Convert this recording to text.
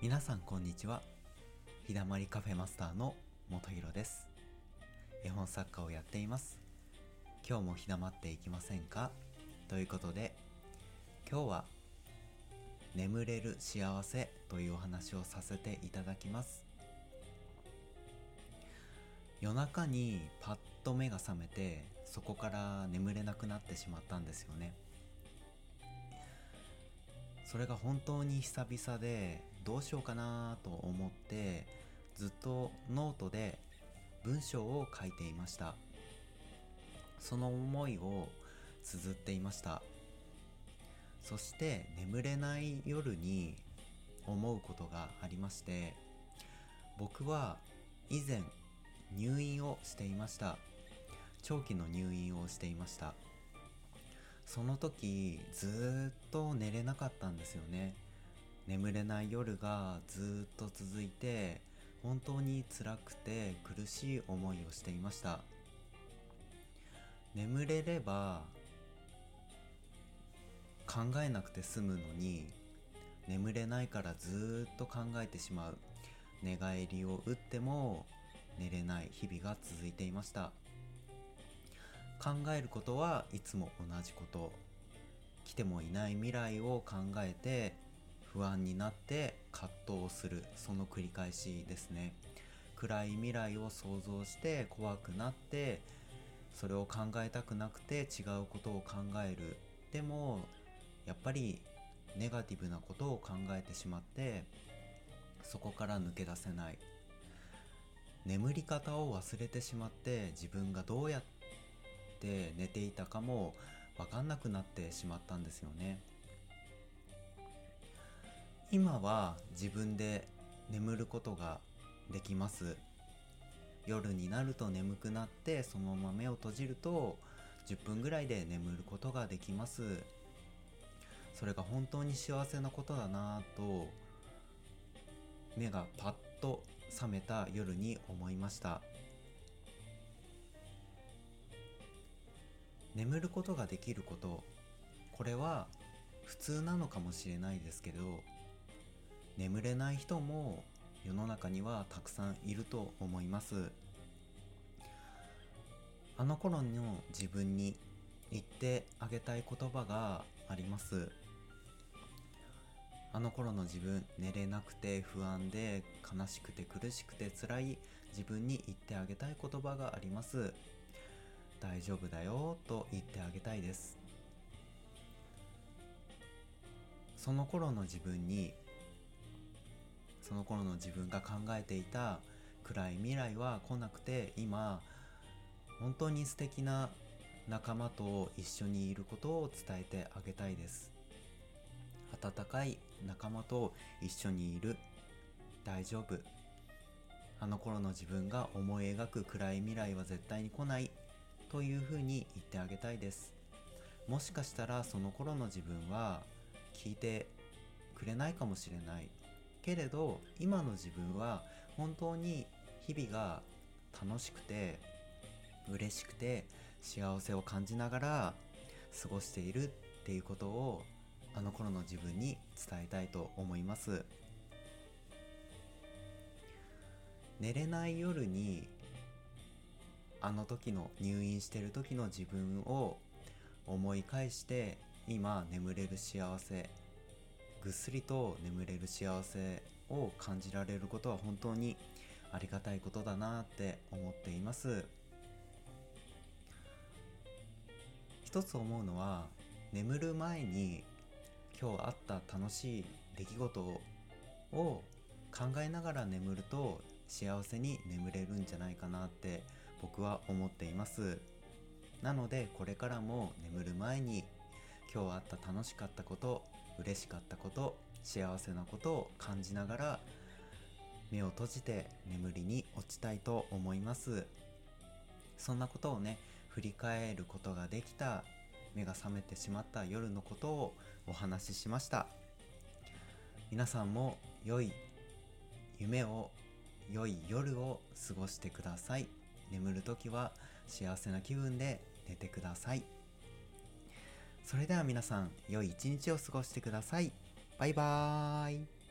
皆さんこんにちは。日だまりカフェマスターの元弘です。絵本作家をやっています。今日もひだまっていきませんか？ということで今日は眠れる幸せというお話をさせていただきます。夜中にパッと目が覚めてそこから眠れなくなってしまったんですよね。それが本当に久々でどうしようかなと思ってずっとノートで文章を書いていました。その思いを綴っていました。そして眠れない夜に思うことがありまして僕は以前入院をしていました。長期の入院をしていました。その時ずっと寝れなかったんですよね。眠れない夜がずっと続いて本当に辛くて苦しい思いをしていました。眠れれば考えなくて済むのに眠れないからずっと考えてしまう。寝返りを打っても寝れない日々が続いていました。考えることはいつも同じこと。来てもいない未来を考えて不安になって葛藤するその繰り返しですね。暗い未来を想像して怖くなってそれを考えたくなくて違うことを考える。でもやっぱりネガティブなことを考えてしまってそこから抜け出せない。眠り方を忘れてしまって自分がどうやってて寝ていたかも分かんなくなってしまったんですよね。今は自分で眠ることができます。夜になると眠くなってそのまま目を閉じると10分ぐらいで眠ることができます。それが本当に幸せなことだなぁと目がパッと覚めた夜に思いました。眠ることができることこれは普通なのかもしれないですけど眠れない人も世の中にはたくさんいると思います。あの頃の自分に言ってあげたい言葉があります。あの頃の自分寝れなくて不安で悲しくて苦しくて辛い自分に言ってあげたい言葉があります。大丈夫だよと言ってあげたいです。その頃の自分にその頃の自分が考えていた暗い未来は来なくて今本当に素敵な仲間と一緒にいることを伝えてあげたいです。温かい仲間と一緒にいる。大丈夫。あの頃の自分が思い描く暗い未来は絶対に来ない。というふうに言ってあげたいです。もしかしたらその頃の自分は聞いてくれないかもしれない。けれど今の自分は本当に日々が楽しくて嬉しくて幸せを感じながら過ごしているっていうことをあの頃の自分に伝えたいと思います。寝れない夜にあの時の入院してる時の自分を思い返して今眠れる幸せぐっすりと眠れる幸せを感じられることは本当にありがたいことだなって思っています。一つ思うのは眠る前に今日あった楽しい出来事を考えながら眠ると幸せに眠れるんじゃないかなって僕は思っています。なのでこれからも眠る前に今日あった楽しかったこと嬉しかったこと幸せなことを感じながら目を閉じて眠りに落ちたいと思います。そんなことをね振り返ることができた目が覚めてしまった夜のことをお話ししました。皆さんも良い夢を良い夜を過ごしてください。眠るときは幸せな気分で寝てください。それでは皆さん、良い一日を過ごしてください。バイバーイ。